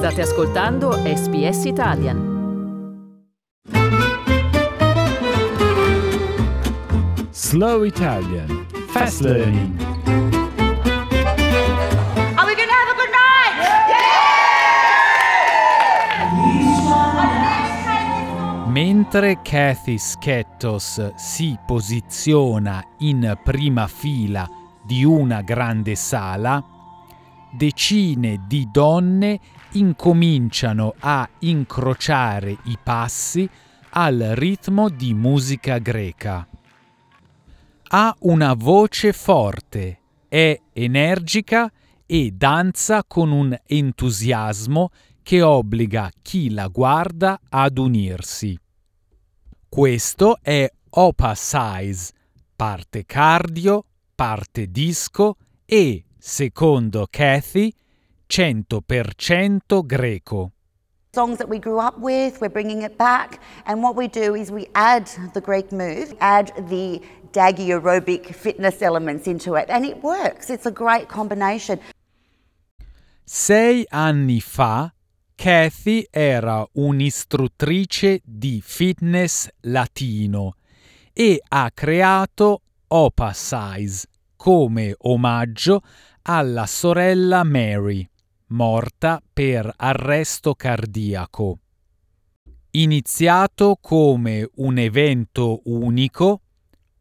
State ascoltando SBS Italian. Slow Italian Fast Learning Are we gonna have a good night? Mentre Kathy Skettos si posiziona in prima fila di una grande sala, decine di donne incominciano a incrociare i passi al ritmo di musica greca. Ha una voce forte, è energica e danza con un entusiasmo che obbliga chi la guarda ad unirsi. Questo è Opa Size, parte cardio, parte disco e, secondo Kathy, 100% greco. Songs that we grew up with, we're bringing it back, and what we do is we add the Greek move, add the daggy aerobic fitness elements into it, and it works. It's a great combination. Sei anni fa Kathy era un'istruttrice di fitness latino e ha creato Opa Size come omaggio alla sorella Mary, morta per arresto cardiaco. Iniziato come un evento unico,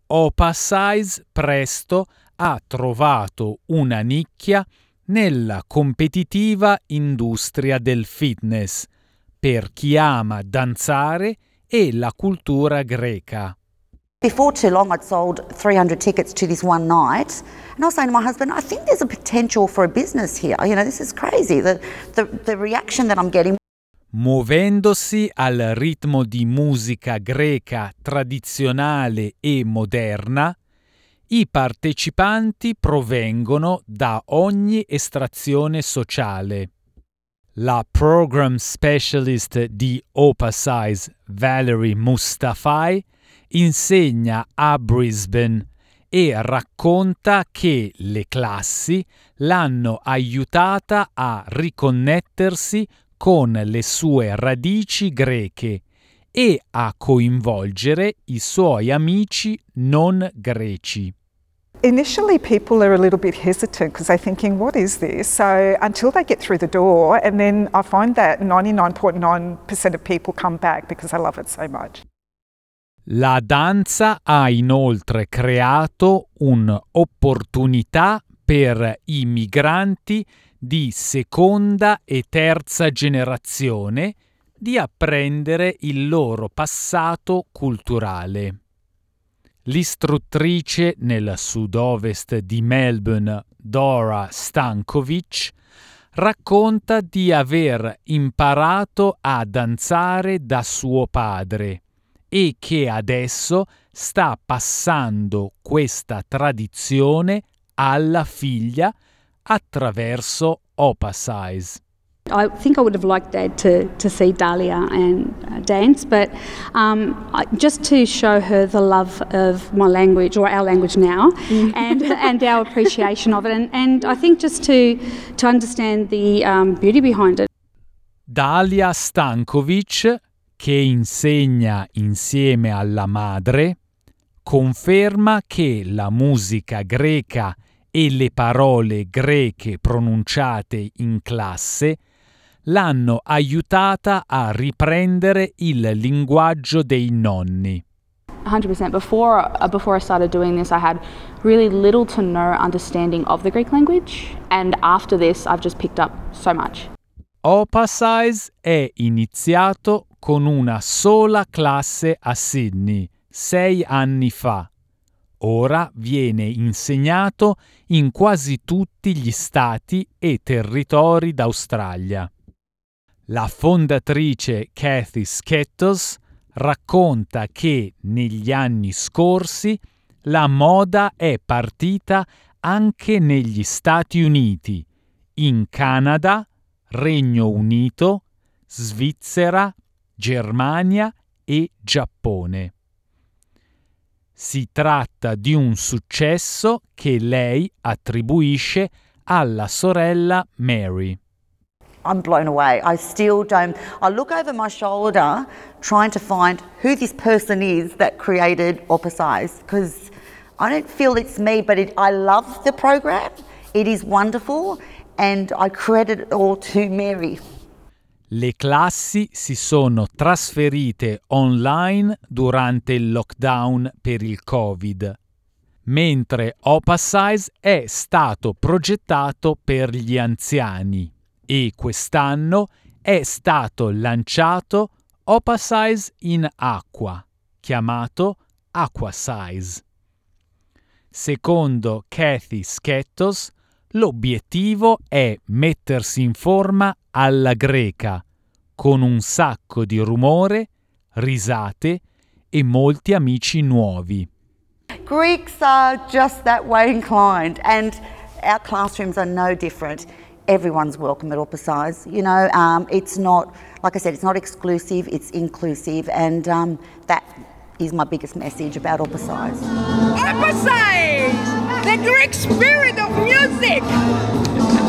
Opa Size presto ha trovato una nicchia nella competitiva industria del fitness per chi ama danzare e la cultura greca. Before too long, I'd sold 300 tickets to this one night, and I was saying to my husband, I think there's a potential for a business here. You know, this is crazy. The, the, the reaction that I'm getting. Muovendosi al ritmo di musica greca tradizionale e moderna, i partecipanti provengono da ogni estrazione sociale. La program specialist di Opa Size Valerie Mustafai insegna a Brisbane e racconta che le classi l'hanno aiutata a riconnettersi con le sue radici greche e a coinvolgere i suoi amici non greci. Initially, people are a little bit hesitant because they're thinking, what is this? So, until they get through the door, and then I find that 99.9% of people come back because they love it so much. La danza ha inoltre creato un'opportunità per i migranti di seconda e terza generazione di apprendere il loro passato culturale. L'istruttrice nel sud-ovest di Melbourne, Dora Stankovic, racconta di aver imparato a danzare da suo padre e che adesso sta passando questa tradizione alla figlia attraverso Opasize. I think I would have liked Dad to, to see Dahlia and uh, dance, but um, I, just to show her the love of my language, or our language now, and, and our appreciation of it, and, and I think just to, to understand the um, beauty behind it. Dalia Stankovic, che insegna insieme alla madre, conferma che la musica greca e le parole greche pronunciate in classe l'hanno aiutata a riprendere il linguaggio dei nonni. 100%. Before, uh, before I started doing this, I had really little to no understanding of the Greek language, and after this, I've just picked up so much. Opasize è iniziato con una sola classe a Sydney sei anni fa. Ora viene insegnato in quasi tutti gli stati e territori d'Australia. La fondatrice Kathy Skettos racconta che negli anni scorsi la moda è partita anche negli Stati Uniti, in Canada, Regno Unito, Svizzera, Germania e Giappone. Si tratta di un successo che lei attribuisce alla sorella Mary. I'm blown away. I still don't. I look over my shoulder trying to find who this person is that created Opposize because I don't feel it's me, but it, I love the program. It is wonderful and I credit it all to Mary. Le classi si sono trasferite online durante il lockdown per il Covid, mentre Opasize è stato progettato per gli anziani e quest'anno è stato lanciato Opasize in acqua, chiamato Aquasize. Secondo Kathy Schettos, l'obiettivo è mettersi in forma alla greca, con un sacco di rumore, risate e molti amici nuovi. Greeks are just that way inclined, and our classrooms are no different. Everyone's welcome at Opposize. You know, um, it's not, like I said, it's not exclusive, it's inclusive, and um, that is my biggest message about Opposize. Opposize! The Greek spirit of music!